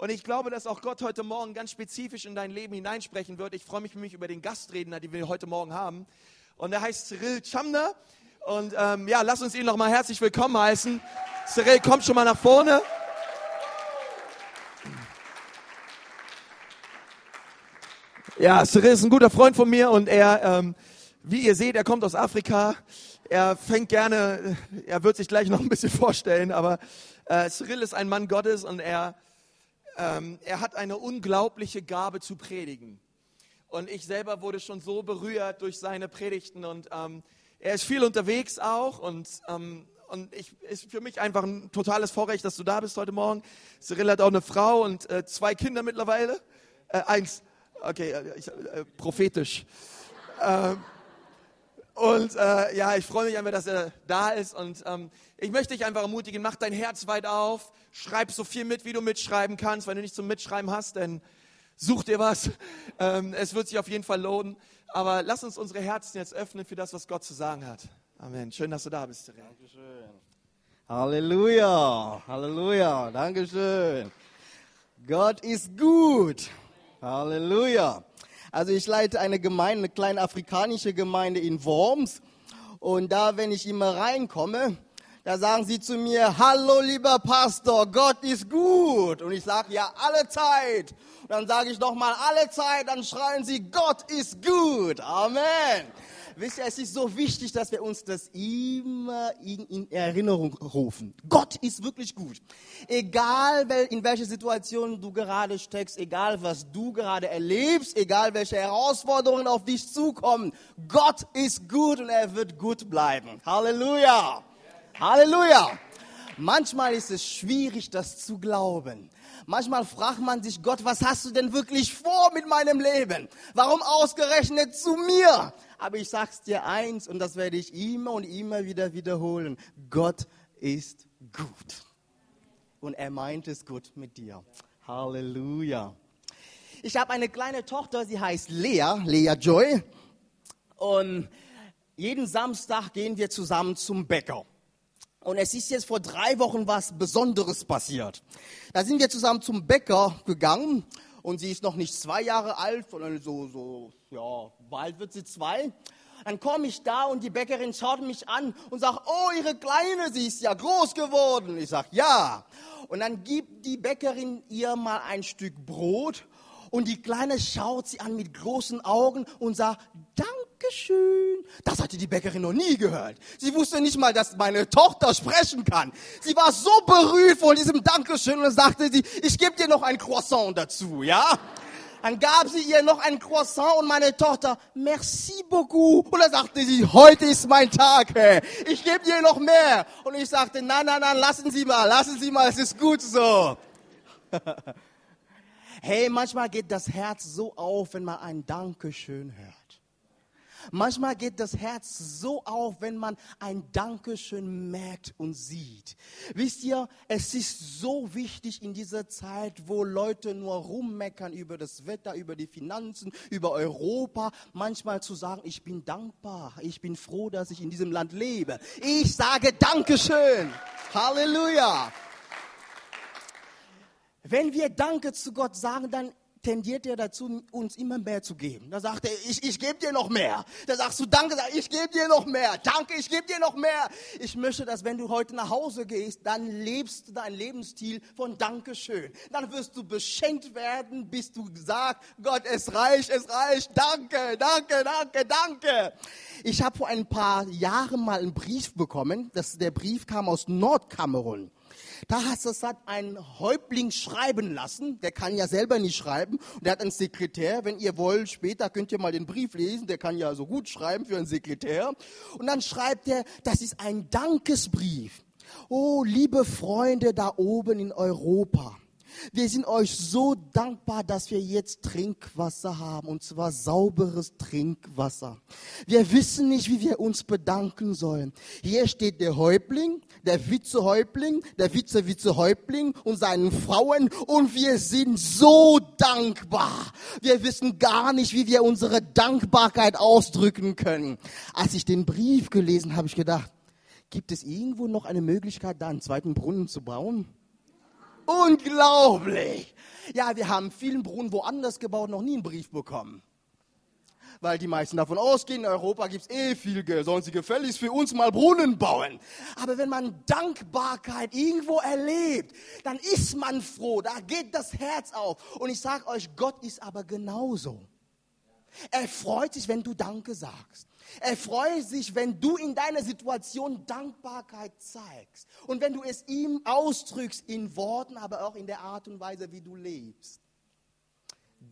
Und ich glaube, dass auch Gott heute Morgen ganz spezifisch in dein Leben hineinsprechen wird. Ich freue mich nämlich über den Gastredner, den wir heute Morgen haben. Und er heißt Cyril Chamner. Und ähm, ja, lass uns ihn nochmal herzlich willkommen heißen. Cyril, komm schon mal nach vorne. Ja, Cyril ist ein guter Freund von mir und er, ähm, wie ihr seht, er kommt aus Afrika. Er fängt gerne, er wird sich gleich noch ein bisschen vorstellen, aber äh, Cyril ist ein Mann Gottes und er ähm, er hat eine unglaubliche Gabe zu predigen. Und ich selber wurde schon so berührt durch seine Predigten und ähm, er ist viel unterwegs auch und, ähm, und ich, ist für mich einfach ein totales Vorrecht, dass du da bist heute Morgen. Cyril hat auch eine Frau und äh, zwei Kinder mittlerweile. Äh, eins, okay, äh, ich, äh, prophetisch. Und äh, ja, ich freue mich einfach, dass er da ist. Und ähm, ich möchte dich einfach ermutigen, mach dein Herz weit auf, schreib so viel mit, wie du mitschreiben kannst. Wenn du nicht zum Mitschreiben hast, dann such dir was. Ähm, es wird sich auf jeden Fall lohnen. Aber lass uns unsere Herzen jetzt öffnen für das, was Gott zu sagen hat. Amen. Schön, dass du da bist, Terry. Dankeschön. Halleluja, Halleluja, Dankeschön. Gott ist gut. Halleluja. Also ich leite eine Gemeinde, eine kleine afrikanische Gemeinde in Worms. Und da, wenn ich immer reinkomme, da sagen sie zu mir, hallo lieber Pastor, Gott ist gut. Und ich sage, ja, alle Zeit. Und dann sage ich nochmal, alle Zeit. Dann schreien sie, Gott ist gut. Amen. Wisst ihr, es ist so wichtig, dass wir uns das immer in, in Erinnerung rufen. Gott ist wirklich gut. Egal in welcher Situation du gerade steckst, egal was du gerade erlebst, egal welche Herausforderungen auf dich zukommen, Gott ist gut und er wird gut bleiben. Halleluja. Halleluja. Manchmal ist es schwierig, das zu glauben. Manchmal fragt man sich, Gott, was hast du denn wirklich vor mit meinem Leben? Warum ausgerechnet zu mir? Aber ich sag's dir eins und das werde ich immer und immer wieder wiederholen. Gott ist gut. Und er meint es gut mit dir. Halleluja. Ich habe eine kleine Tochter, sie heißt Lea, Lea Joy. Und jeden Samstag gehen wir zusammen zum Bäcker. Und es ist jetzt vor drei Wochen was Besonderes passiert. Da sind wir zusammen zum Bäcker gegangen und sie ist noch nicht zwei Jahre alt, sondern so, so, ja, bald wird sie zwei. Dann komme ich da und die Bäckerin schaut mich an und sagt, oh, ihre Kleine, sie ist ja groß geworden. Ich sage, ja. Und dann gibt die Bäckerin ihr mal ein Stück Brot und die Kleine schaut sie an mit großen Augen und sagt, Dankeschön. Das hatte die Bäckerin noch nie gehört. Sie wusste nicht mal, dass meine Tochter sprechen kann. Sie war so berührt von diesem Dankeschön und sagte sie, ich gebe dir noch ein Croissant dazu, ja? Dann gab sie ihr noch ein Croissant und meine Tochter, merci beaucoup. Und dann sagte sie, heute ist mein Tag, hey. ich gebe ihr noch mehr. Und ich sagte, nein, nein, nein, lassen Sie mal, lassen Sie mal, es ist gut so. hey, manchmal geht das Herz so auf, wenn man ein Dankeschön hört. Manchmal geht das Herz so auf, wenn man ein Dankeschön merkt und sieht. Wisst ihr, es ist so wichtig in dieser Zeit, wo Leute nur rummeckern über das Wetter, über die Finanzen, über Europa, manchmal zu sagen, ich bin dankbar, ich bin froh, dass ich in diesem Land lebe. Ich sage Dankeschön. Halleluja. Wenn wir Danke zu Gott sagen, dann tendiert er dazu, uns immer mehr zu geben. Da sagt er, ich, ich gebe dir noch mehr. Da sagst du, danke, ich gebe dir noch mehr. Danke, ich gebe dir noch mehr. Ich möchte, dass wenn du heute nach Hause gehst, dann lebst du dein Lebensstil von Dankeschön. Dann wirst du beschenkt werden, bis du sagst, Gott, es reicht, es reicht. Danke, danke, danke, danke. Ich habe vor ein paar Jahren mal einen Brief bekommen. Das, der Brief kam aus Nordkamerun. Da hat es ein Häuptling schreiben lassen. Der kann ja selber nicht schreiben. Und der hat einen Sekretär. Wenn ihr wollt, später könnt ihr mal den Brief lesen. Der kann ja so gut schreiben für einen Sekretär. Und dann schreibt er, das ist ein Dankesbrief. Oh, liebe Freunde da oben in Europa. Wir sind euch so dankbar, dass wir jetzt Trinkwasser haben, und zwar sauberes Trinkwasser. Wir wissen nicht, wie wir uns bedanken sollen. Hier steht der Häuptling, der Vizehäuptling, der Vize-Vizehäuptling und seinen Frauen und wir sind so dankbar. Wir wissen gar nicht, wie wir unsere Dankbarkeit ausdrücken können. Als ich den Brief gelesen habe, habe ich gedacht, gibt es irgendwo noch eine Möglichkeit, da einen zweiten Brunnen zu bauen? Unglaublich. Ja, wir haben vielen Brunnen woanders gebaut, noch nie einen Brief bekommen. Weil die meisten davon ausgehen, in Europa gibt es eh viel Geld, sollen sie gefälligst für uns mal Brunnen bauen. Aber wenn man Dankbarkeit irgendwo erlebt, dann ist man froh, da geht das Herz auf. Und ich sage euch, Gott ist aber genauso. Er freut sich, wenn du Danke sagst. Er freut sich, wenn du in deiner Situation Dankbarkeit zeigst und wenn du es ihm ausdrückst in Worten, aber auch in der Art und Weise, wie du lebst.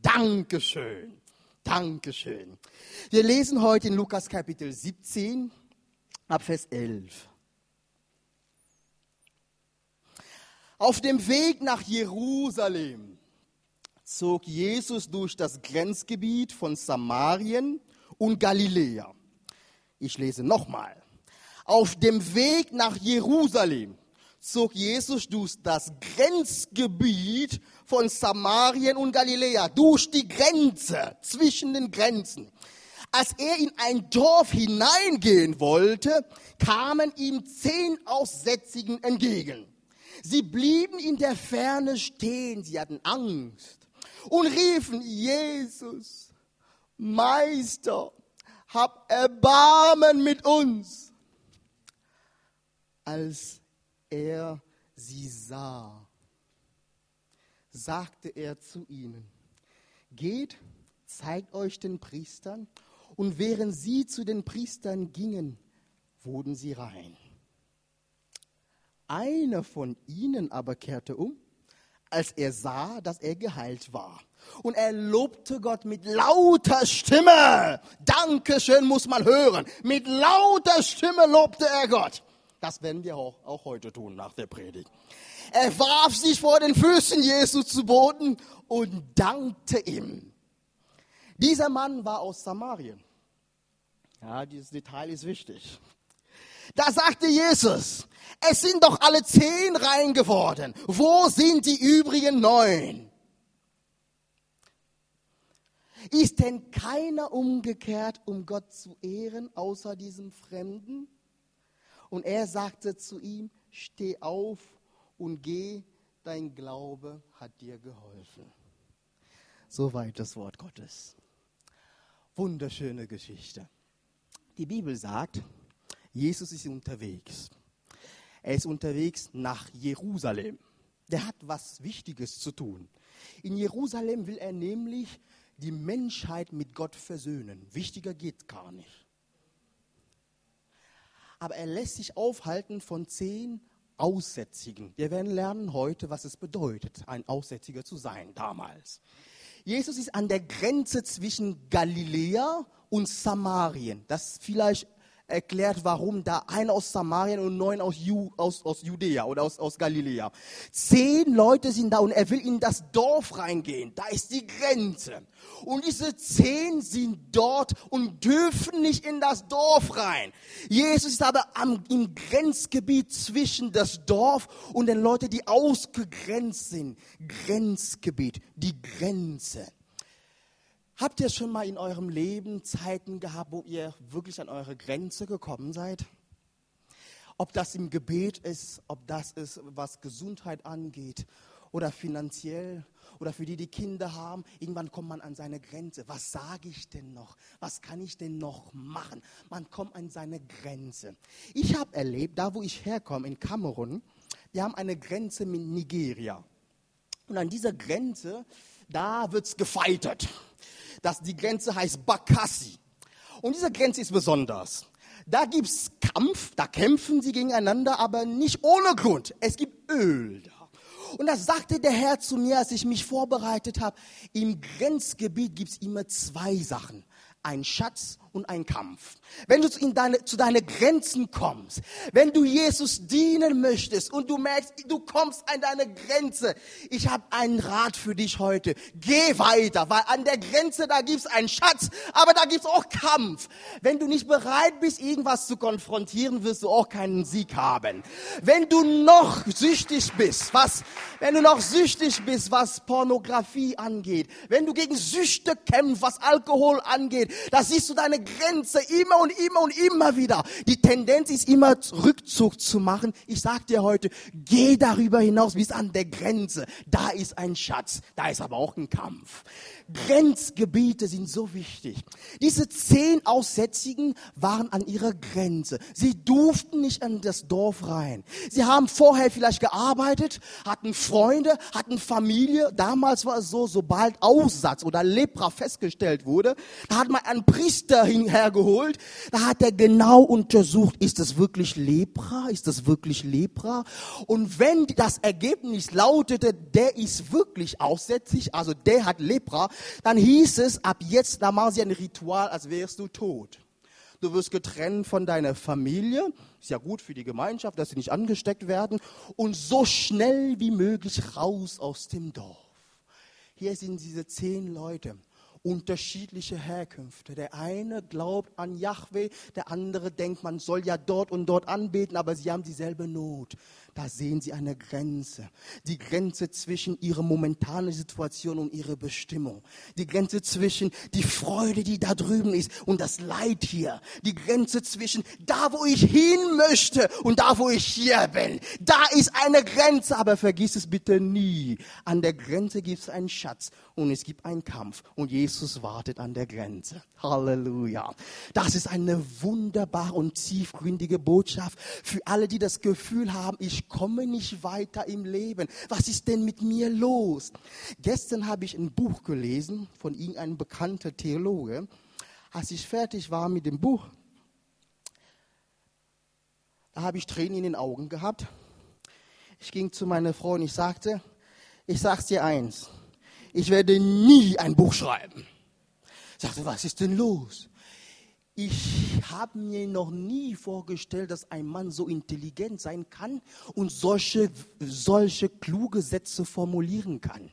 Dankeschön. Dankeschön. Wir lesen heute in Lukas Kapitel 17 ab Vers 11. Auf dem Weg nach Jerusalem zog Jesus durch das Grenzgebiet von Samarien und Galiläa. Ich lese nochmal. Auf dem Weg nach Jerusalem zog Jesus durch das Grenzgebiet von Samarien und Galiläa, durch die Grenze, zwischen den Grenzen. Als er in ein Dorf hineingehen wollte, kamen ihm zehn Aussätzigen entgegen. Sie blieben in der Ferne stehen, sie hatten Angst und riefen, Jesus, Meister, hab Erbarmen mit uns. Als er sie sah, sagte er zu ihnen, geht, zeigt euch den Priestern. Und während sie zu den Priestern gingen, wurden sie rein. Einer von ihnen aber kehrte um, als er sah, dass er geheilt war. Und er lobte Gott mit lauter Stimme. Dankeschön muss man hören. Mit lauter Stimme lobte er Gott. Das werden wir auch, auch heute tun nach der Predigt. Er warf sich vor den Füßen Jesu zu Boden und dankte ihm. Dieser Mann war aus Samarien. Ja, dieses Detail ist wichtig. Da sagte Jesus, es sind doch alle zehn rein geworden. Wo sind die übrigen neun? Ist denn keiner umgekehrt, um Gott zu ehren, außer diesem Fremden? Und er sagte zu ihm, steh auf und geh, dein Glaube hat dir geholfen. Soweit das Wort Gottes. Wunderschöne Geschichte. Die Bibel sagt, Jesus ist unterwegs. Er ist unterwegs nach Jerusalem. Der hat was Wichtiges zu tun. In Jerusalem will er nämlich die Menschheit mit Gott versöhnen. Wichtiger geht gar nicht. Aber er lässt sich aufhalten von zehn Aussätzigen. Wir werden lernen heute, was es bedeutet, ein Aussätziger zu sein damals. Jesus ist an der Grenze zwischen Galiläa und Samarien. Das vielleicht erklärt, warum da einer aus Samarien und neun aus, Ju, aus, aus Judäa oder aus, aus Galiläa. Zehn Leute sind da und er will in das Dorf reingehen. Da ist die Grenze. Und diese zehn sind dort und dürfen nicht in das Dorf rein. Jesus ist aber am, im Grenzgebiet zwischen das Dorf und den Leuten, die ausgegrenzt sind. Grenzgebiet, die Grenze. Habt ihr schon mal in eurem Leben Zeiten gehabt, wo ihr wirklich an eure Grenze gekommen seid? Ob das im Gebet ist, ob das ist, was Gesundheit angeht oder finanziell oder für die, die Kinder haben, irgendwann kommt man an seine Grenze. Was sage ich denn noch? Was kann ich denn noch machen? Man kommt an seine Grenze. Ich habe erlebt, da wo ich herkomme, in Kamerun, wir haben eine Grenze mit Nigeria. Und an dieser Grenze, da wird es gefeitet. Das, die Grenze heißt Bakassi. Und diese Grenze ist besonders. Da gibt es Kampf, da kämpfen sie gegeneinander, aber nicht ohne Grund. Es gibt Öl da. Und da sagte der Herr zu mir, als ich mich vorbereitet habe, im Grenzgebiet gibt es immer zwei Sachen. Ein Schatz und ein Kampf. Wenn du in deine, zu deinen Grenzen kommst, wenn du Jesus dienen möchtest und du merkst, du kommst an deine Grenze, ich habe einen Rat für dich heute. Geh weiter, weil an der Grenze, da gibt's einen Schatz, aber da gibt's auch Kampf. Wenn du nicht bereit bist, irgendwas zu konfrontieren, wirst du auch keinen Sieg haben. Wenn du noch süchtig bist, was, wenn du noch süchtig bist, was Pornografie angeht, wenn du gegen Süchte kämpfst, was Alkohol angeht, da siehst du deine Grenze immer und immer und immer wieder. Die Tendenz ist immer Rückzug zu machen. Ich sag dir heute, geh darüber hinaus bis an der Grenze. Da ist ein Schatz, da ist aber auch ein Kampf. Grenzgebiete sind so wichtig. Diese zehn Aussätzigen waren an ihrer Grenze. Sie durften nicht an das Dorf rein. Sie haben vorher vielleicht gearbeitet, hatten Freunde, hatten Familie. Damals war es so, sobald Aussatz oder Lepra festgestellt wurde, da hat man einen Priester hergeholt. Da hat er genau untersucht, ist das wirklich Lepra? Ist das wirklich Lepra? Und wenn das Ergebnis lautete, der ist wirklich aussätzig, also der hat Lepra, dann hieß es, ab jetzt, da machen sie ein Ritual, als wärst du tot. Du wirst getrennt von deiner Familie. Ist ja gut für die Gemeinschaft, dass sie nicht angesteckt werden. Und so schnell wie möglich raus aus dem Dorf. Hier sind diese zehn Leute unterschiedliche Herkünfte. Der eine glaubt an Yahweh, der andere denkt, man soll ja dort und dort anbeten, aber sie haben dieselbe Not da sehen sie eine Grenze. Die Grenze zwischen ihrer momentanen Situation und ihrer Bestimmung. Die Grenze zwischen die Freude, die da drüben ist und das Leid hier. Die Grenze zwischen da, wo ich hin möchte und da, wo ich hier bin. Da ist eine Grenze, aber vergiss es bitte nie. An der Grenze gibt es einen Schatz und es gibt einen Kampf und Jesus wartet an der Grenze. Halleluja. Das ist eine wunderbare und tiefgründige Botschaft für alle, die das Gefühl haben, ich komme nicht weiter im Leben. Was ist denn mit mir los? Gestern habe ich ein Buch gelesen von irgendeinem bekannten Theologe. Als ich fertig war mit dem Buch, da habe ich Tränen in den Augen gehabt. Ich ging zu meiner Frau und ich sagte, ich sag's dir eins, ich werde nie ein Buch schreiben. Ich sagte, was ist denn los? Ich habe mir noch nie vorgestellt, dass ein Mann so intelligent sein kann und solche, solche kluge Sätze formulieren kann.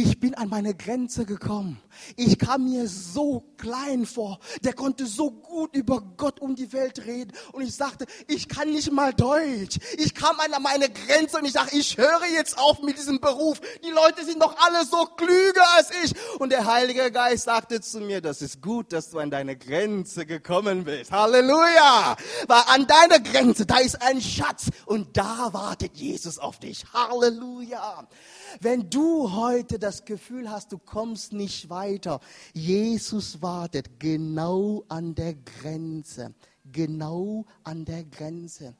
Ich bin an meine Grenze gekommen. Ich kam mir so klein vor. Der konnte so gut über Gott um die Welt reden. Und ich sagte, ich kann nicht mal Deutsch. Ich kam an meine Grenze und ich sage, ich höre jetzt auf mit diesem Beruf. Die Leute sind doch alle so klüger als ich. Und der Heilige Geist sagte zu mir, das ist gut, dass du an deine Grenze gekommen bist. Halleluja. Weil an deiner Grenze, da ist ein Schatz. Und da wartet Jesus auf dich. Halleluja. Wenn du heute das Gefühl hast, du kommst nicht weiter, Jesus wartet genau an der Grenze genau an der Grenze.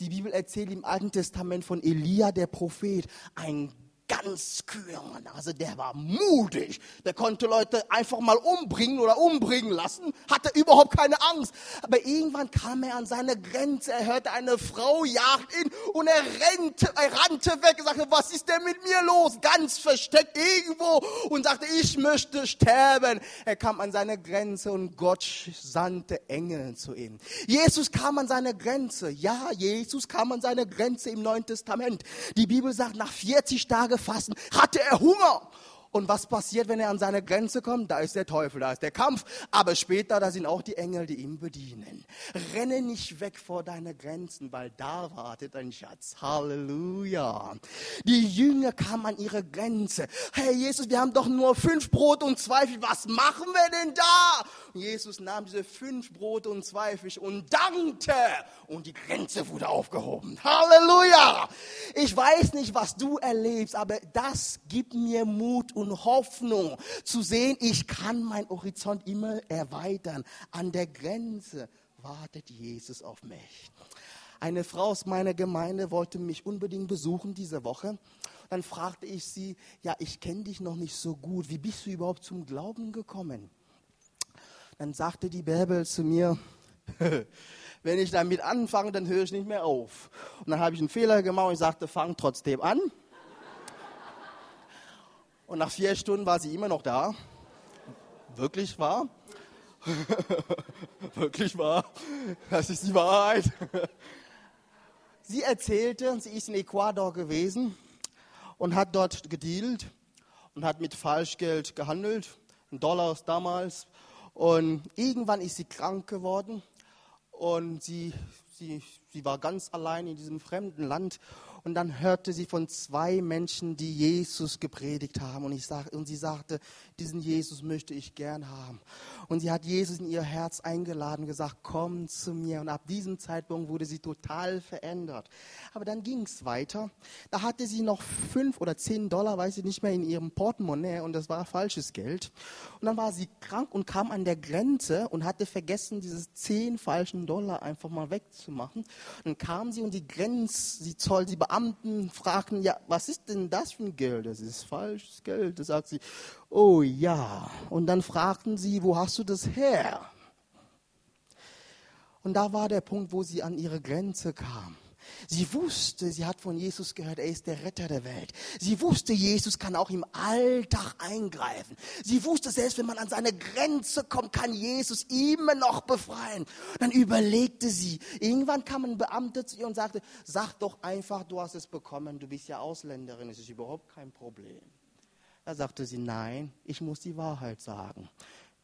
Die Bibel erzählt im Alten Testament von Elia, der Prophet, ein ganz kühner Mann. Also der war mutig. Der konnte Leute einfach mal umbringen oder umbringen lassen. Hatte überhaupt keine Angst. Aber irgendwann kam er an seine Grenze. Er hörte eine Frau jagt ihn und er rannte, er rannte weg und sagte, was ist denn mit mir los? Ganz versteckt irgendwo und sagte, ich möchte sterben. Er kam an seine Grenze und Gott sandte Engel zu ihm. Jesus kam an seine Grenze. Ja, Jesus kam an seine Grenze im Neuen Testament. Die Bibel sagt, nach 40 Tagen Tage fasten, hatte er Hunger. Und was passiert, wenn er an seine Grenze kommt? Da ist der Teufel, da ist der Kampf. Aber später, da sind auch die Engel, die ihn bedienen. Renne nicht weg vor deine Grenzen, weil da wartet ein Schatz. Halleluja. Die Jünger kamen an ihre Grenze. Hey Jesus, wir haben doch nur fünf Brote und zwei Fische. Was machen wir denn da? Und Jesus nahm diese fünf Brote und zwei Fische und dankte. Und die Grenze wurde aufgehoben. Halleluja. Ich weiß nicht, was du erlebst, aber das gibt mir Mut und Hoffnung zu sehen, ich kann meinen Horizont immer erweitern. An der Grenze wartet Jesus auf mich. Eine Frau aus meiner Gemeinde wollte mich unbedingt besuchen diese Woche. Dann fragte ich sie, ja, ich kenne dich noch nicht so gut. Wie bist du überhaupt zum Glauben gekommen? Dann sagte die Bärbel zu mir, wenn ich damit anfange, dann höre ich nicht mehr auf. Und dann habe ich einen Fehler gemacht und ich sagte, fang trotzdem an. Und nach vier Stunden war sie immer noch da. Wirklich wahr? Wirklich wahr? Das ist die Wahrheit. Sie erzählte, sie ist in Ecuador gewesen und hat dort gedealt und hat mit Falschgeld gehandelt, in Dollars damals. Und irgendwann ist sie krank geworden und sie, sie, sie war ganz allein in diesem fremden Land Und dann hörte sie von zwei Menschen, die Jesus gepredigt haben. Und, ich sag, und sie sagte, diesen Jesus möchte ich gern haben. Und sie hat Jesus in ihr Herz eingeladen, gesagt, komm zu mir. Und ab diesem Zeitpunkt wurde sie total verändert. Aber dann ging es weiter. Da hatte sie noch fünf oder zehn Dollar, weiß ich nicht mehr, in ihrem Portemonnaie. Und das war falsches Geld. Und dann war sie krank und kam an der Grenze und hatte vergessen, dieses zehn falschen Dollar einfach mal wegzumachen. Dann kam sie und die Grenz, die Zoll, die Beamten fragten, ja, was ist denn das für ein Geld? Das ist falsches Geld. Da sagt sie, oh ja. Und dann fragten sie, wo hast du das her? Und da war der Punkt, wo sie an ihre Grenze kam. Sie wusste, sie hat von Jesus gehört, er ist der Retter der Welt. Sie wusste, Jesus kann auch im Alltag eingreifen. Sie wusste, selbst wenn man an seine Grenze kommt, kann Jesus immer noch befreien. Dann überlegte sie. Irgendwann kam ein Beamter zu ihr und sagte, sag doch einfach, du hast es bekommen, du bist ja Ausländerin, es ist überhaupt kein Problem. Da sagte sie, nein, ich muss die Wahrheit sagen.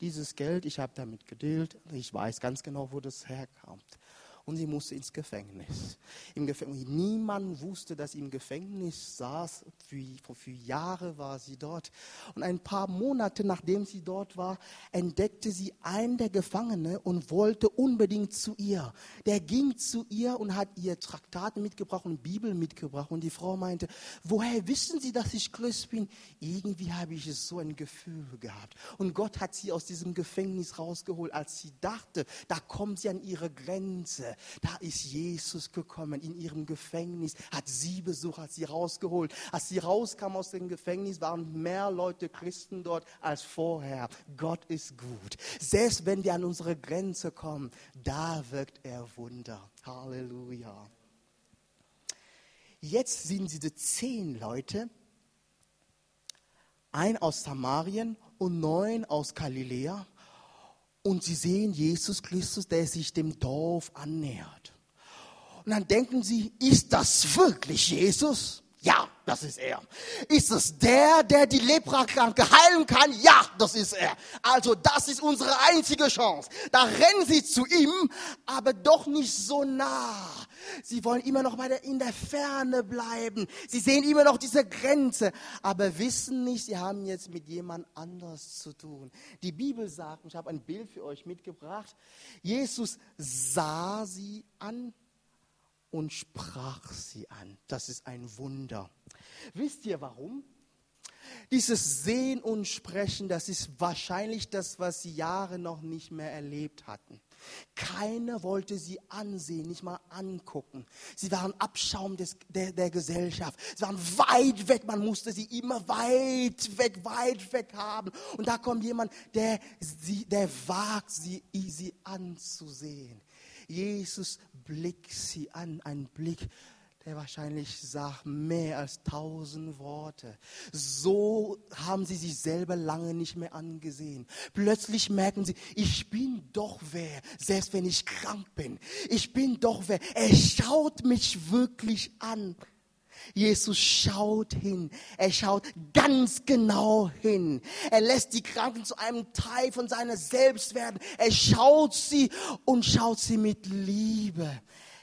Dieses Geld, ich habe damit gedealt, ich weiß ganz genau, wo das herkommt und sie musste ins Gefängnis. Im Gefängnis. Niemand wusste, dass sie im Gefängnis saß. Für, für Jahre war sie dort. Und ein paar Monate nachdem sie dort war, entdeckte sie einen der Gefangene und wollte unbedingt zu ihr. Der ging zu ihr und hat ihr Traktate mitgebracht und Bibel mitgebracht. Und die Frau meinte, woher wissen Sie, dass ich Christ bin? Irgendwie habe ich so ein Gefühl gehabt. Und Gott hat sie aus diesem Gefängnis rausgeholt, als sie dachte, da kommt sie an ihre Grenze da ist Jesus gekommen in ihrem Gefängnis, hat sie besucht, hat sie rausgeholt. Als sie rauskam aus dem Gefängnis, waren mehr Leute Christen dort als vorher. Gott ist gut. Selbst wenn wir an unsere Grenze kommen, da wirkt er Wunder. Halleluja. Jetzt sind diese zehn Leute, ein aus Samarien und neun aus Galiläa und sie sehen Jesus Christus, der sich dem Dorf annähert. Und dann denken sie, ist das wirklich Jesus? Ja, das ist er. Ist es der, der die Leprakranke heilen kann? Ja, das ist er. Also das ist unsere einzige Chance. Da rennen sie zu ihm, aber doch nicht so nah. Sie wollen immer noch in der Ferne bleiben. Sie sehen immer noch diese Grenze, aber wissen nicht, sie haben jetzt mit jemand anders zu tun. Die Bibel sagt, ich habe ein Bild für euch mitgebracht, Jesus sah sie an und sprach sie an. Das ist ein Wunder. Wisst ihr warum? Dieses Sehen und Sprechen, das ist wahrscheinlich das, was sie Jahre noch nicht mehr erlebt hatten. Keiner wollte sie ansehen, nicht mal angucken. Sie waren Abschaum des, der, der Gesellschaft. Sie waren weit weg. Man musste sie immer weit weg, weit weg haben. Und da kommt jemand, der, sie, der wagt, sie, sie anzusehen. Jesus blickt sie an, ein Blick, der wahrscheinlich sagt mehr als tausend Worte. So haben sie sich selber lange nicht mehr angesehen. Plötzlich merken sie, ich bin doch wer, selbst wenn ich krank bin. Ich bin doch wer. Er schaut mich wirklich an. Jesus schaut hin. Er schaut ganz genau hin. Er lässt die Kranken zu einem Teil von seiner selbst werden. Er schaut sie und schaut sie mit Liebe.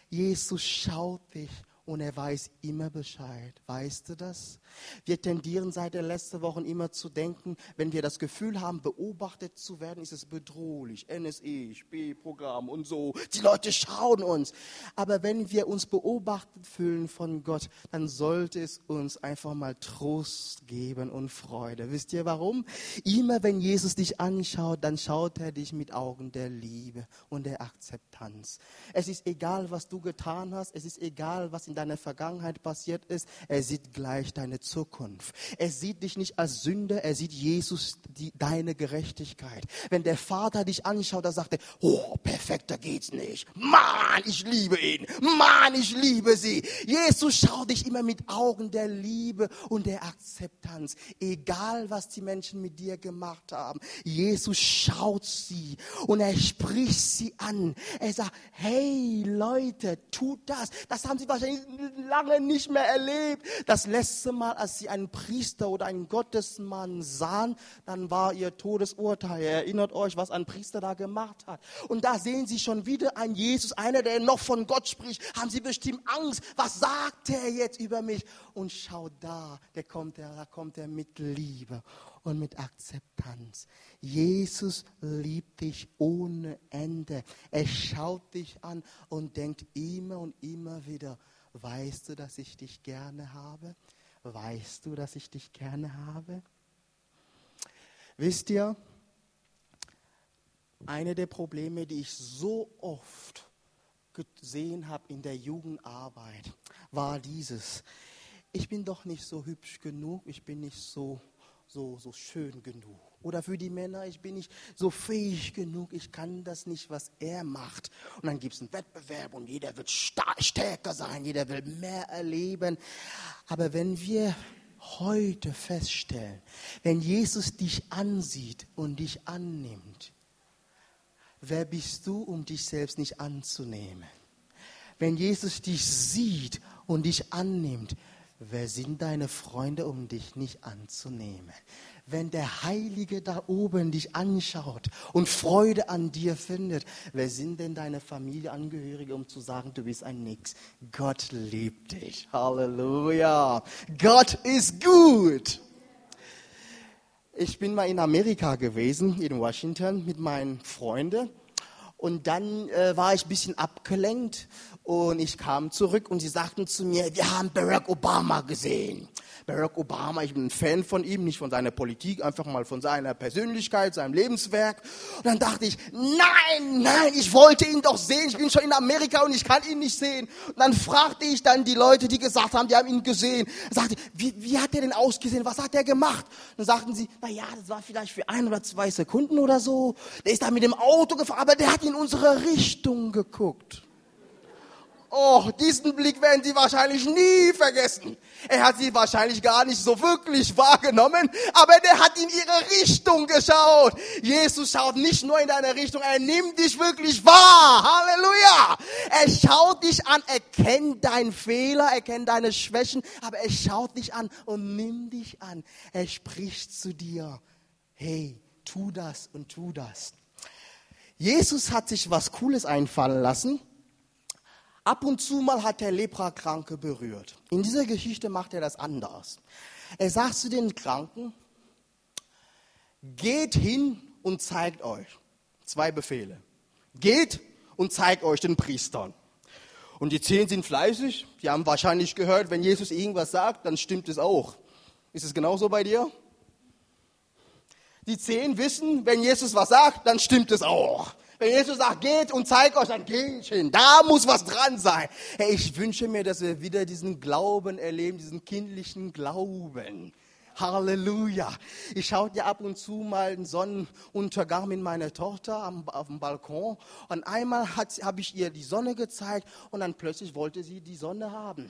Jesus schaut dich und er weiß immer Bescheid. Weißt du das? Wir tendieren seit der letzten Wochen immer zu denken, wenn wir das Gefühl haben, beobachtet zu werden, ist es bedrohlich. NSE, Spähprogramm und so. Die Leute schauen uns. Aber wenn wir uns beobachtet fühlen von Gott, dann sollte es uns einfach mal Trost geben und Freude. Wisst ihr warum? Immer wenn Jesus dich anschaut, dann schaut er dich mit Augen der Liebe und der Akzeptanz. Es ist egal, was du getan hast. Es ist egal, was in deiner Vergangenheit passiert ist. Er sieht gleich deine Zukunft. Er sieht dich nicht als Sünder, er sieht Jesus, die, deine Gerechtigkeit. Wenn der Vater dich anschaut, dann sagt er, oh, perfekter geht's nicht. Mann, ich liebe ihn. Mann, ich liebe sie. Jesus schaut dich immer mit Augen der Liebe und der Akzeptanz. Egal, was die Menschen mit dir gemacht haben. Jesus schaut sie und er spricht sie an. Er sagt, hey Leute, tut das. Das haben sie wahrscheinlich lange nicht mehr erlebt. Das letzte Mal, als sie einen Priester oder einen Gottesmann sahen, dann war ihr Todesurteil. Ihr erinnert euch, was ein Priester da gemacht hat. Und da sehen sie schon wieder einen Jesus, einer, der noch von Gott spricht. Haben sie bestimmt Angst. Was sagt er jetzt über mich? Und schau da, der kommt, der, da kommt er mit Liebe und mit Akzeptanz. Jesus liebt dich ohne Ende. Er schaut dich an und denkt immer und immer wieder, weißt du, dass ich dich gerne habe? Weißt du, dass ich dich gerne habe? Wisst ihr, eine der Probleme, die ich so oft gesehen habe in der Jugendarbeit, war dieses. Ich bin doch nicht so hübsch genug, ich bin nicht so so, so schön genug. Oder für die Männer, ich bin nicht so fähig genug, ich kann das nicht, was er macht. Und dann gibt es einen Wettbewerb und jeder wird stärker sein, jeder will mehr erleben. Aber wenn wir heute feststellen, wenn Jesus dich ansieht und dich annimmt, wer bist du, um dich selbst nicht anzunehmen? Wenn Jesus dich sieht und dich annimmt, Wer sind deine Freunde, um dich nicht anzunehmen? Wenn der Heilige da oben dich anschaut und Freude an dir findet, wer sind denn deine Familienangehörige, um zu sagen, du bist ein Nix? Gott liebt dich. Halleluja. Gott ist gut. Ich bin mal in Amerika gewesen, in Washington, mit meinen Freunden. Und dann äh, war ich ein bisschen abgelenkt und ich kam zurück und sie sagten zu mir, wir haben Barack Obama gesehen. Barack Obama, ich bin ein Fan von ihm, nicht von seiner Politik, einfach mal von seiner Persönlichkeit, seinem Lebenswerk. Und dann dachte ich, nein, nein, ich wollte ihn doch sehen. Ich bin schon in Amerika und ich kann ihn nicht sehen. Und dann fragte ich dann die Leute, die gesagt haben, die haben ihn gesehen. Sagte, wie, wie hat er denn ausgesehen? Was hat er gemacht? Dann sagten sie, na ja, das war vielleicht für ein oder zwei Sekunden oder so. Der ist da mit dem Auto gefahren, aber der hat in unsere Richtung geguckt. Oh, diesen Blick werden Sie wahrscheinlich nie vergessen. Er hat Sie wahrscheinlich gar nicht so wirklich wahrgenommen, aber der hat in Ihre Richtung geschaut. Jesus schaut nicht nur in deine Richtung, er nimmt dich wirklich wahr. Halleluja. Er schaut dich an, er kennt deinen Fehler, er kennt deine Schwächen, aber er schaut dich an und nimmt dich an. Er spricht zu dir. Hey, tu das und tu das. Jesus hat sich was Cooles einfallen lassen. Ab und zu mal hat er Leprakranke berührt. In dieser Geschichte macht er das anders. Er sagt zu den Kranken, geht hin und zeigt euch. Zwei Befehle. Geht und zeigt euch den Priestern. Und die zehn sind fleißig. Die haben wahrscheinlich gehört, wenn Jesus irgendwas sagt, dann stimmt es auch. Ist es genauso bei dir? Die zehn wissen, wenn Jesus was sagt, dann stimmt es auch. Wenn Jesus sagt, geht und zeigt euch, geht hin. Da muss was dran sein. Hey, ich wünsche mir, dass wir wieder diesen Glauben erleben, diesen kindlichen Glauben. Halleluja. Ich schaue ja ab und zu mal den Sonnenuntergang mit meiner Tochter am, auf dem Balkon. Und einmal habe ich ihr die Sonne gezeigt und dann plötzlich wollte sie die Sonne haben.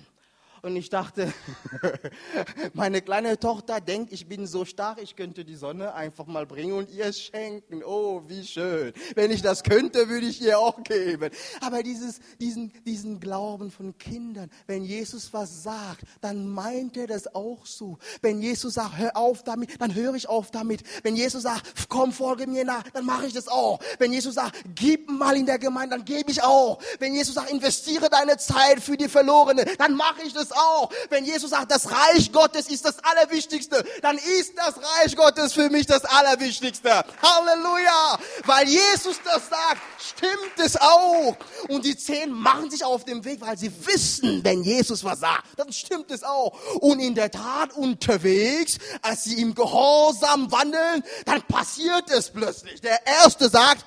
Und ich dachte, meine kleine Tochter denkt, ich bin so stark, ich könnte die Sonne einfach mal bringen und ihr schenken. Oh, wie schön. Wenn ich das könnte, würde ich ihr auch geben. Aber dieses, diesen, diesen Glauben von Kindern, wenn Jesus was sagt, dann meint er das auch so. Wenn Jesus sagt, hör auf damit, dann höre ich auf damit. Wenn Jesus sagt, komm, folge mir nach, dann mache ich das auch. Wenn Jesus sagt, gib mal in der Gemeinde, dann gebe ich auch. Wenn Jesus sagt, investiere deine Zeit für die Verlorene, dann mache ich das auch. Wenn Jesus sagt, das Reich Gottes ist das Allerwichtigste, dann ist das Reich Gottes für mich das Allerwichtigste. Halleluja! Weil Jesus das sagt, stimmt es auch. Und die zehn machen sich auf den Weg, weil sie wissen, wenn Jesus was sagt, dann stimmt es auch. Und in der Tat unterwegs, als sie im Gehorsam wandeln, dann passiert es plötzlich. Der Erste sagt,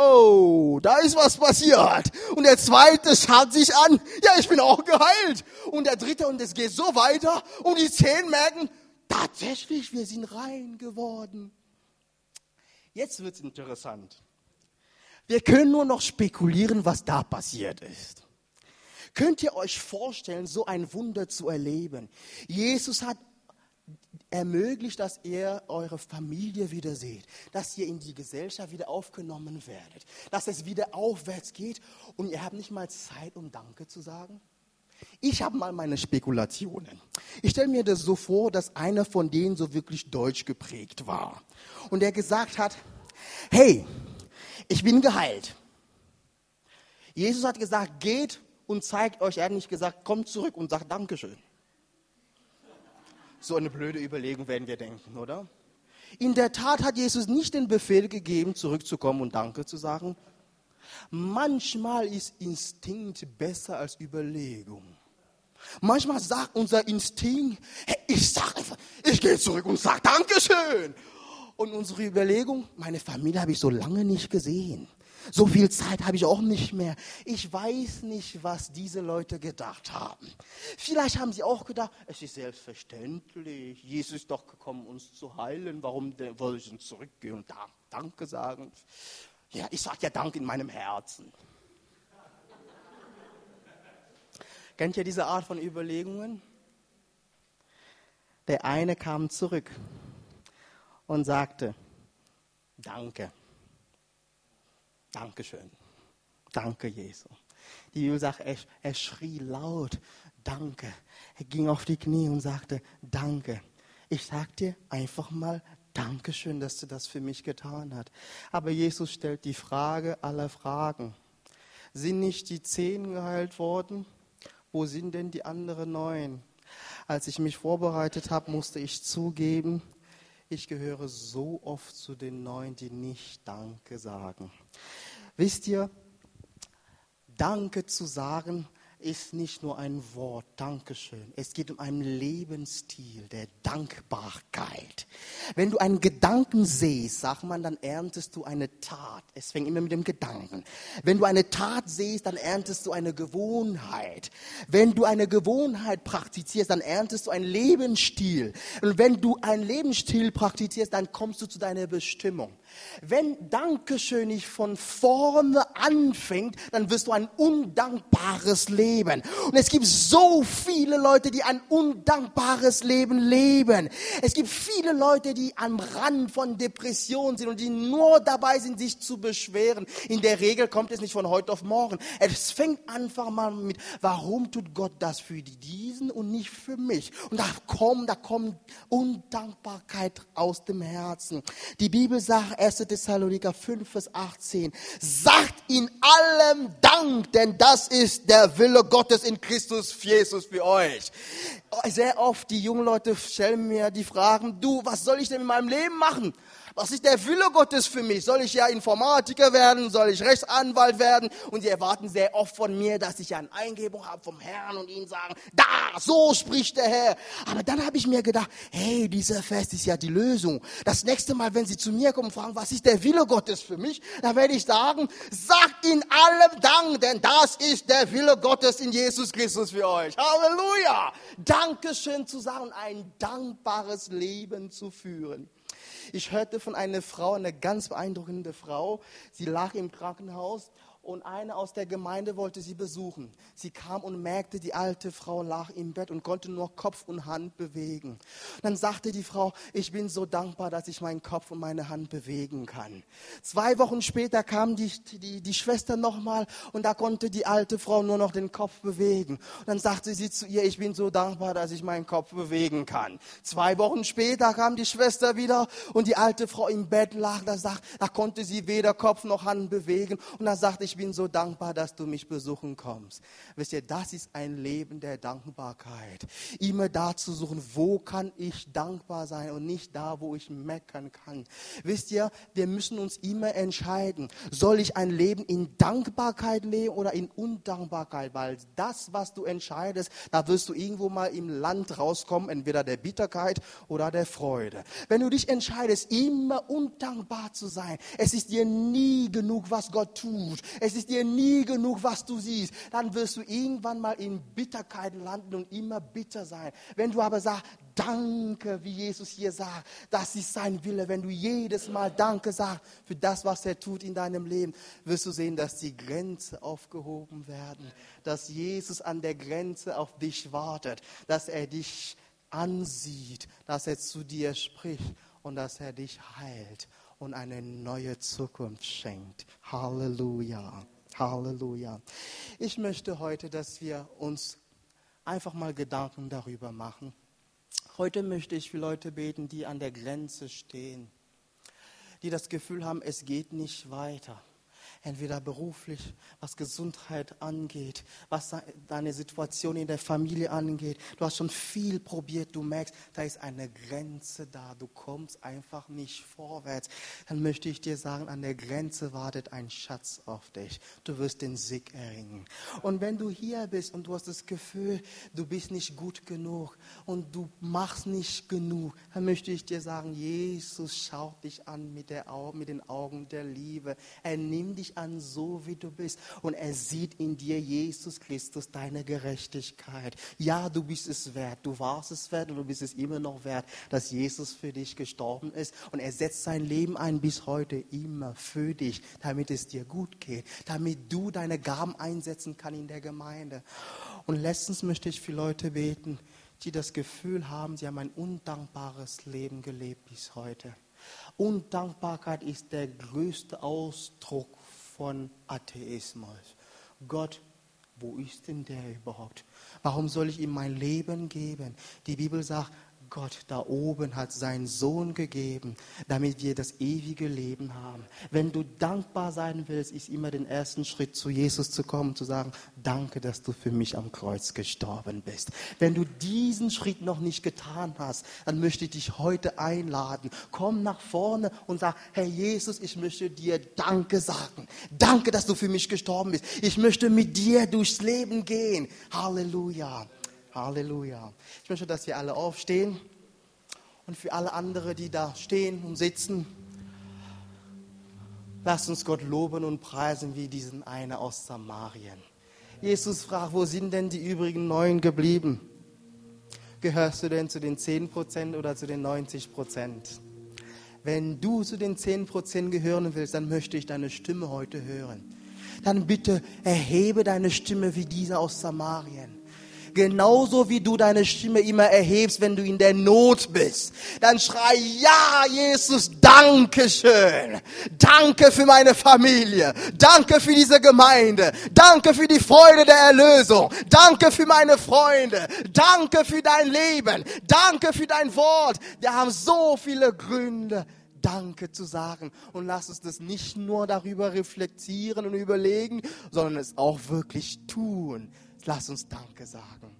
oh, da ist was passiert. Und der zweite schaut sich an, ja, ich bin auch geheilt. Und der dritte, und es geht so weiter. Und die zehn merken, tatsächlich, wir sind rein geworden. Jetzt wird's interessant. Wir können nur noch spekulieren, was da passiert ist. Könnt ihr euch vorstellen, so ein Wunder zu erleben? Jesus hat ermöglicht, dass ihr eure Familie wieder seht, dass ihr in die Gesellschaft wieder aufgenommen werdet, dass es wieder aufwärts geht und ihr habt nicht mal Zeit, um Danke zu sagen. Ich habe mal meine Spekulationen. Ich stelle mir das so vor, dass einer von denen so wirklich deutsch geprägt war und der gesagt hat, hey, ich bin geheilt. Jesus hat gesagt, geht und zeigt euch. Er hat nicht gesagt, kommt zurück und sagt Dankeschön. So eine blöde Überlegung werden wir denken, oder? In der Tat hat Jesus nicht den Befehl gegeben, zurückzukommen und Danke zu sagen. Manchmal ist Instinkt besser als Überlegung. Manchmal sagt unser Instinkt, hey, ich sag einfach, ich gehe zurück und sage Dankeschön. Und unsere Überlegung, meine Familie habe ich so lange nicht gesehen. So viel Zeit habe ich auch nicht mehr. Ich weiß nicht, was diese Leute gedacht haben. Vielleicht haben sie auch gedacht, es ist selbstverständlich. Jesus ist doch gekommen, uns zu heilen. Warum wollte ich denn zurückgehen und Danke sagen? Ja, ich sage ja Dank in meinem Herzen. Kennt ihr diese Art von Überlegungen? Der eine kam zurück und sagte, Danke. Dankeschön. Danke, Jesus. Die Bibel sagt, er, er schrie laut, Danke. Er ging auf die Knie und sagte, Danke. Ich sag dir einfach mal Dankeschön, dass du das für mich getan hast. Aber Jesus stellt die Frage aller Fragen. Sind nicht die zehn geheilt worden? Wo sind denn die anderen neun? Als ich mich vorbereitet habe, musste ich zugeben, ich gehöre so oft zu den Neuen, die nicht Danke sagen. Wisst ihr, Danke zu sagen ist nicht nur ein Wort, Dankeschön. Es geht um einen Lebensstil der Dankbarkeit. Wenn du einen Gedanken siehst, sagt man, dann erntest du eine Tat. Es fängt immer mit dem Gedanken. Wenn du eine Tat siehst, dann erntest du eine Gewohnheit. Wenn du eine Gewohnheit praktizierst, dann erntest du einen Lebensstil. Und wenn du einen Lebensstil praktizierst, dann kommst du zu deiner Bestimmung. Wenn Dankeschön nicht von vorne anfängt, dann wirst du ein undankbares Leben. Und es gibt so viele Leute, die ein undankbares Leben leben. Es gibt viele Leute, die am Rand von Depressionen sind und die nur dabei sind, sich zu beschweren. In der Regel kommt es nicht von heute auf morgen. Es fängt einfach mal mit, warum tut Gott das für diesen und nicht für mich? Und da kommt, da kommt Undankbarkeit aus dem Herzen. Die Bibel sagt, 1. Thessaloniker 5, Vers 18. Sagt in allem Dank, denn das ist der Wille Gottes in Christus Jesus für euch. Sehr oft die jungen Leute stellen mir die Fragen, du, was soll ich denn in meinem Leben machen? Was ist der Wille Gottes für mich? Soll ich ja Informatiker werden? Soll ich Rechtsanwalt werden? Und sie erwarten sehr oft von mir, dass ich eine Eingebung habe vom Herrn und ihnen sagen, da, so spricht der Herr. Aber dann habe ich mir gedacht, hey, dieser Fest ist ja die Lösung. Das nächste Mal, wenn sie zu mir kommen und fragen, was ist der Wille Gottes für mich? Dann werde ich sagen, sagt in allem Dank, denn das ist der Wille Gottes in Jesus Christus für euch. Halleluja! Dankeschön zu sagen, ein dankbares Leben zu führen. Ich hörte von einer Frau, eine ganz beeindruckende Frau, sie lag im Krankenhaus und eine aus der Gemeinde wollte sie besuchen. Sie kam und merkte, die alte Frau lag im Bett und konnte nur Kopf und Hand bewegen. Dann sagte die Frau, ich bin so dankbar, dass ich meinen Kopf und meine Hand bewegen kann. Zwei Wochen später kam die, die, die Schwester nochmal und da konnte die alte Frau nur noch den Kopf bewegen. Und dann sagte sie zu ihr, ich bin so dankbar, dass ich meinen Kopf bewegen kann. Zwei Wochen später kam die Schwester wieder und die alte Frau im Bett lag. Da, sagt, da konnte sie weder Kopf noch Hand bewegen. Und dann sagte ich bin so dankbar, dass du mich besuchen kommst. Wisst ihr, das ist ein Leben der Dankbarkeit. Immer da zu suchen, wo kann ich dankbar sein und nicht da, wo ich meckern kann. Wisst ihr, wir müssen uns immer entscheiden, soll ich ein Leben in Dankbarkeit leben oder in Undankbarkeit? Weil das, was du entscheidest, da wirst du irgendwo mal im Land rauskommen, entweder der Bitterkeit oder der Freude. Wenn du dich entscheidest, immer undankbar zu sein, es ist dir nie genug, was Gott tut es ist dir nie genug, was du siehst, dann wirst du irgendwann mal in Bitterkeit landen und immer bitter sein. Wenn du aber sagst, Danke, wie Jesus hier sagt, das ist sein Wille. Wenn du jedes Mal Danke sagst für das, was er tut in deinem Leben, wirst du sehen, dass die Grenze aufgehoben werden, dass Jesus an der Grenze auf dich wartet, dass er dich ansieht, dass er zu dir spricht und dass er dich heilt und eine neue Zukunft schenkt. Halleluja. Halleluja. Ich möchte heute, dass wir uns einfach mal Gedanken darüber machen. Heute möchte ich für Leute beten, die an der Grenze stehen, die das Gefühl haben, es geht nicht weiter entweder beruflich, was Gesundheit angeht, was deine Situation in der Familie angeht. Du hast schon viel probiert, du merkst, da ist eine Grenze da, du kommst einfach nicht vorwärts. Dann möchte ich dir sagen, an der Grenze wartet ein Schatz auf dich. Du wirst den Sieg erringen. Und wenn du hier bist und du hast das Gefühl, du bist nicht gut genug und du machst nicht genug, dann möchte ich dir sagen, Jesus schaut dich an mit, der, mit den Augen der Liebe. Er nimmt dich dich an, so wie du bist. Und er sieht in dir, Jesus Christus, deine Gerechtigkeit. Ja, du bist es wert. Du warst es wert und du bist es immer noch wert, dass Jesus für dich gestorben ist. Und er setzt sein Leben ein bis heute immer für dich, damit es dir gut geht, damit du deine Gaben einsetzen kannst in der Gemeinde. Und letztens möchte ich für Leute beten, die das Gefühl haben, sie haben ein undankbares Leben gelebt bis heute. Undankbarkeit ist der größte Ausdruck von Atheismus. Gott, wo ist denn der überhaupt? Warum soll ich ihm mein Leben geben? Die Bibel sagt, Gott da oben hat seinen Sohn gegeben, damit wir das ewige Leben haben. Wenn du dankbar sein willst, ist immer den ersten Schritt zu Jesus zu kommen, zu sagen, danke, dass du für mich am Kreuz gestorben bist. Wenn du diesen Schritt noch nicht getan hast, dann möchte ich dich heute einladen. Komm nach vorne und sag, Herr Jesus, ich möchte dir Danke sagen. Danke, dass du für mich gestorben bist. Ich möchte mit dir durchs Leben gehen. Halleluja. Halleluja. Ich möchte, dass wir alle aufstehen und für alle anderen, die da stehen und sitzen, lasst uns Gott loben und preisen wie diesen einen aus Samarien. Jesus fragt, wo sind denn die übrigen neun geblieben? Gehörst du denn zu den 10% oder zu den 90%? Wenn du zu den 10% gehören willst, dann möchte ich deine Stimme heute hören. Dann bitte erhebe deine Stimme wie dieser aus Samarien. Genauso wie du deine Stimme immer erhebst, wenn du in der Not bist. Dann schrei, ja, Jesus, danke schön. Danke für meine Familie. Danke für diese Gemeinde. Danke für die Freude der Erlösung. Danke für meine Freunde. Danke für dein Leben. Danke für dein Wort. Wir haben so viele Gründe, Danke zu sagen. Und lass uns das nicht nur darüber reflektieren und überlegen, sondern es auch wirklich tun. Lass uns Danke sagen.